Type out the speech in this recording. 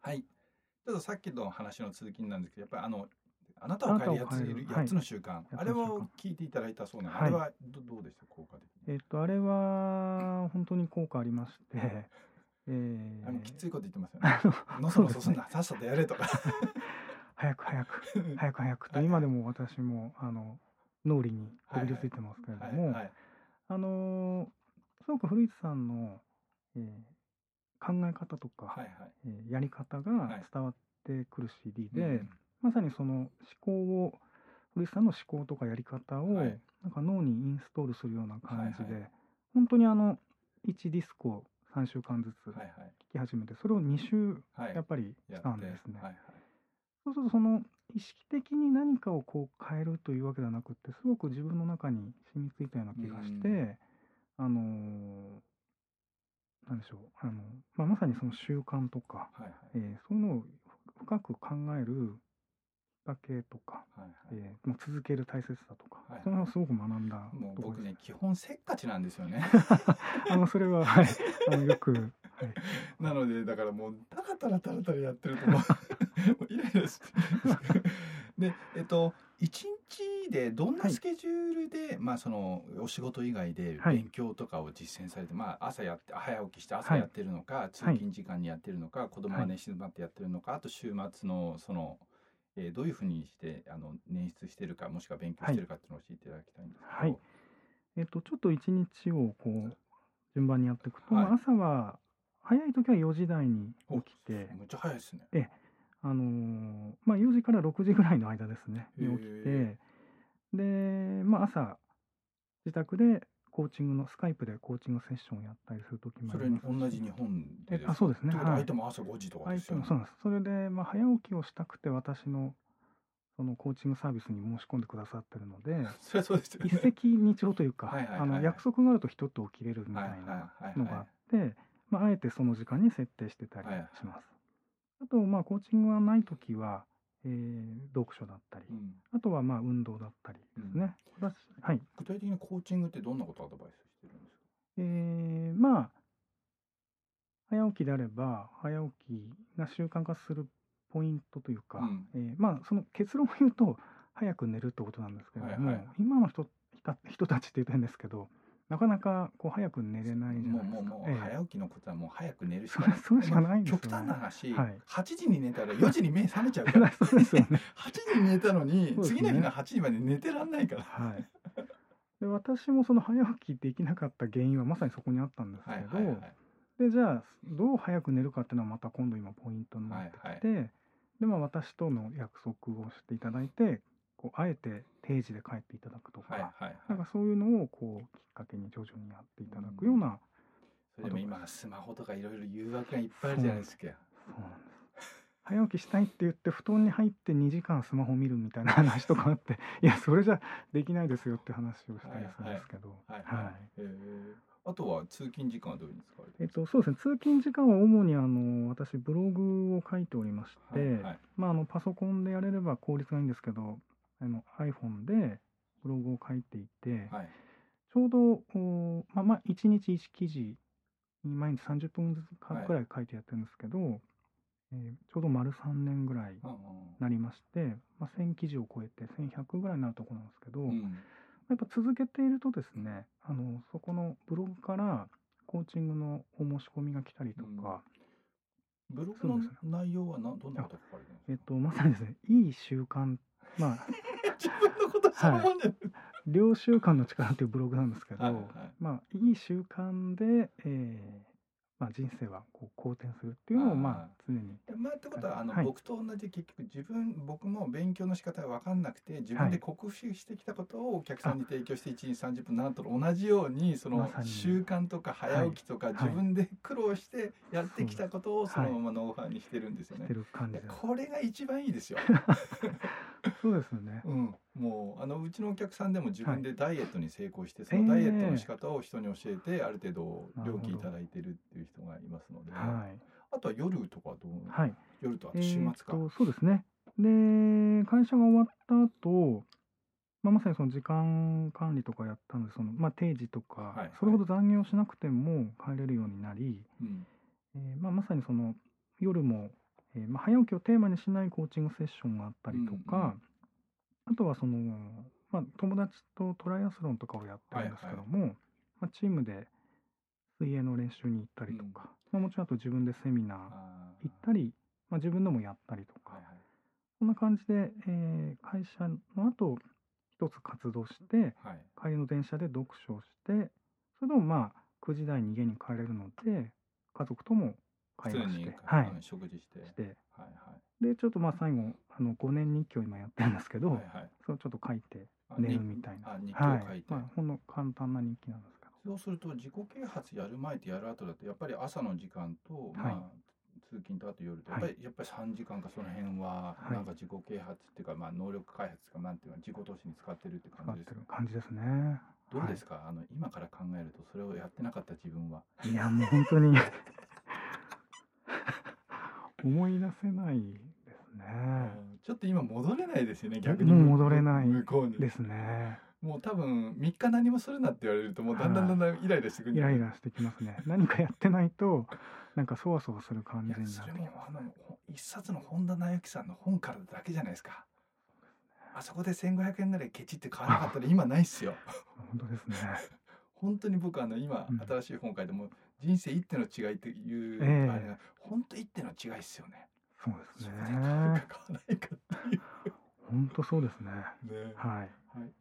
はい。ちょっとさっきの話の続きなんですけど、やっぱりあの、あなたを変えるやつあなたを変える8つの習慣、はいあれを聞いていただいたそうなの、はいあれはどどうでした？効果的に。えっと、あれは本当に効果ありまして、えあのきつー、いこと言ってますよね。あののそのそすんな、さっさとやれとか。早く早く 早く早くとはい今でも私もあの脳裏にこびりついてますけれどはいも、はい。あのーすごく古市さんの、えー考え方とか、はいはい。えーやり方がはい伝わってくる CD うで、んまさにその思考を古市さんの思考とかやり方を、はいなんか脳にインストールするような感じで、はいは本当にあの1ディスコを3週間ずつはいはい。聞き始めて、それを2週はい。やっぱりしたんですね。はいはい。そうするとその意識的に何かをこう変えるというわけではなくってすごく自分の中に染みついたような気がして、うんあのーなんでしょう。あの、まあ、まさにその習慣とか、はいはい、えー、そういうのを深く考えるだけとか、はいはい、えー、もう続ける大切さとか、はいはい、そのすごく学んだもう僕ね基本せっかちなんですよね。あのそれは、はい、あのよく、はい、なのでだからもうたらたらたらたらやってるともうイライラしてでえっと1ちでどんなスケジュールで、はい、まあそのお仕事以外で勉強とかを実践されて、はい、まあ朝やって早起きして朝やってるのか、はい、通勤時間にやってるのか、子供が寝静まってやってるのか、あと週末のその、えー、どういうふうにしてあの捻出してるかもしくは勉強してるかっていうのを教えていただきたいんですけど。はい。えっ、ー、とちょっと一日をこう順番にやっていくと、朝は早い時は4時台に起きて、めっちゃ早いですね。え。あのーまあ、4時から6時ぐらいの間ですねに起きてで、まあ、朝自宅でコーチングのスカイプでコーチングセッションをやったりする時もあそれりますし。同じ日本でえあそうですね。相手も朝5時とかですよね。相手もそうなんです。それで、まあ、早起きをしたくて私のそのコーチングサービスに申し込んでくださってるので それはそうですよね。一石二鳥というかはいはいはいあの約束があると人と起きれるみたいはいはいなはいはいのがあって、まあ、あえてその時間に設定してたりはいはい。します。あと、まあ、コーチングがないときは、えー読書だったり、うんあとはまあ運動だったりですね。私はい。具体的にコーチングってどんなことをアドバイスしてるんですか？えーまあ、早起きであれば、早起きが習慣化するポイントというか、うんえーまあ、その結論を言うと、早く寝るってことなんですけれども、はいはい今の人人人たちって言うと変ですけど、なかなかこう早く寝れないじゃもうないですか。もうもうええ早起きのことはもう早く寝るしそかない。れ それしかないんですよね極端な話、はい8時に寝たら4時に目覚めちゃうから。そうですよね。8時に寝たのに、ね次の日の8時まで寝てらんないから。はい。で私もその早起きできなかった原因はまさにそこにあったんですけど、はいはいはい。でじゃあどう早く寝るかっていうのはまた今度今ポイントになってきて、でまあ私との約束をしていただいてこうあえて定時で帰っていただくとか、はいはいはい。なんかそういうのをこうきっかけに徐々にやっていただくような、それでも今ス。マホとかいろいろ誘惑がいっぱいあるじゃないですか。そうなんです。早起きしたいって言って布団に入って2時間スマホ見るみたいな話とかあって いやそれじゃできないですよって話をしたりするんですけど、あとは通勤時間はどういうふうに使われてえっと、そうですね。通勤時間は主にあの私ブログを書いておりまして、か。はいはい。まあ、あのパソコンでやれれば効率がいいんですけどあの iPhone でブログを書いていて、はい。ちょうどおまあまあ1日1記事に毎日30分ずつくらい書いてやってるんですけど、えーちょうど丸3年ぐらいうんうんなりまして、まあ、1000記事を超えて1100ぐらいになるところなんですけど、うん。やっぱ続けているとですねあのそこのブログからコーチングのお申し込みが来たりとか、ブログの内容はなどんなことが書かれてるんですか？えっと、まさにですねいい習慣。まあ 自分のことそのもんで、良習慣の力っていうブログなんですけど、はいはい。まあいい習慣で、えーまあ、人生はこう好転するっていうのをまあ常に。まあってことはあの、はい。僕と同じ結局自分僕も勉強の仕方が分かんなくて自分で克服してきたことをお客さんに提供して1日30分7と同じようにその習慣とか早起きとかはい。自分で苦労してやってきたことをそのままノウハウにしてるんですよね。これが一番いいですよ。そうですよね。うん、もうあのうちのお客さんでも自分でダイエットに成功して、そええのダイエットの仕方を人に教えてある程度料金いただいてるっていう人がいますので、はい。あとは夜とかどう、はい。夜とあえと週末か、ーとそうですね。で、会社が終わった後、まあ、まさにその時間管理とかやったので、そのまあ、定時とか、はいそれほど残業しなくても帰れるようになり、うん。えーまあ、まさにその夜も、えーまあ、早起きをテーマにしないコーチングセッションがあったりとか、うんうんあとはその、まあ、友達とトライアスロンとかをやってるんですけども、まあ、チームで水泳の練習に行ったりとか、まあ、もちろんあと自分でセミナー行ったり、まあ、自分でもやったりとか、はいはい。そんな感じで、えー会社の後一つ活動してはい。帰りの電車で読書をしてそれでもまあ9時台に家に帰れるので家族とも会話して、はい。食事して。して。はいでちょっとまあ最後あの5年日記を今やってるんですけど、はいはい。はいそれをちょっと書いてあ寝るにみたいな。あ日記をはい。書いて。まあ、ほんの簡単な日記なんですけど。そうすると自己啓発やる前とやる後だとやっぱり朝の時間と、はい。まあ通勤とあと夜とやっはいぱり、やっぱり3時間かその辺ははい。なんか自己啓発っていうか、まあ能力開発とかなんていうの自己投資に使ってるって使感じですか？感じですね。どうですか、あの今から考えるとそれをやってなかった自分は、いやもう本当に思い出せないですねちょっと今戻れないですよね逆に。もう戻れない向こうに。ですね。もう多分3日何もするなって言われるともうだんだんだんだんイライラしてくる。イライラしてきますね。何かやってないとなんかそわそわする感じになっそれもあのほ一冊の本田直之さんの本からだけじゃないですか。あそこで1500円ぐらいケチって買わなかったら 今ないっすよ。本当ですね。本当に僕あの今うん。新しい本書いても人生一手の違いっていう、ええ。あれが本当一手の違いっすよねそうですそこで買うかね買わないかっていう。本当そうですね。ね。はい。はい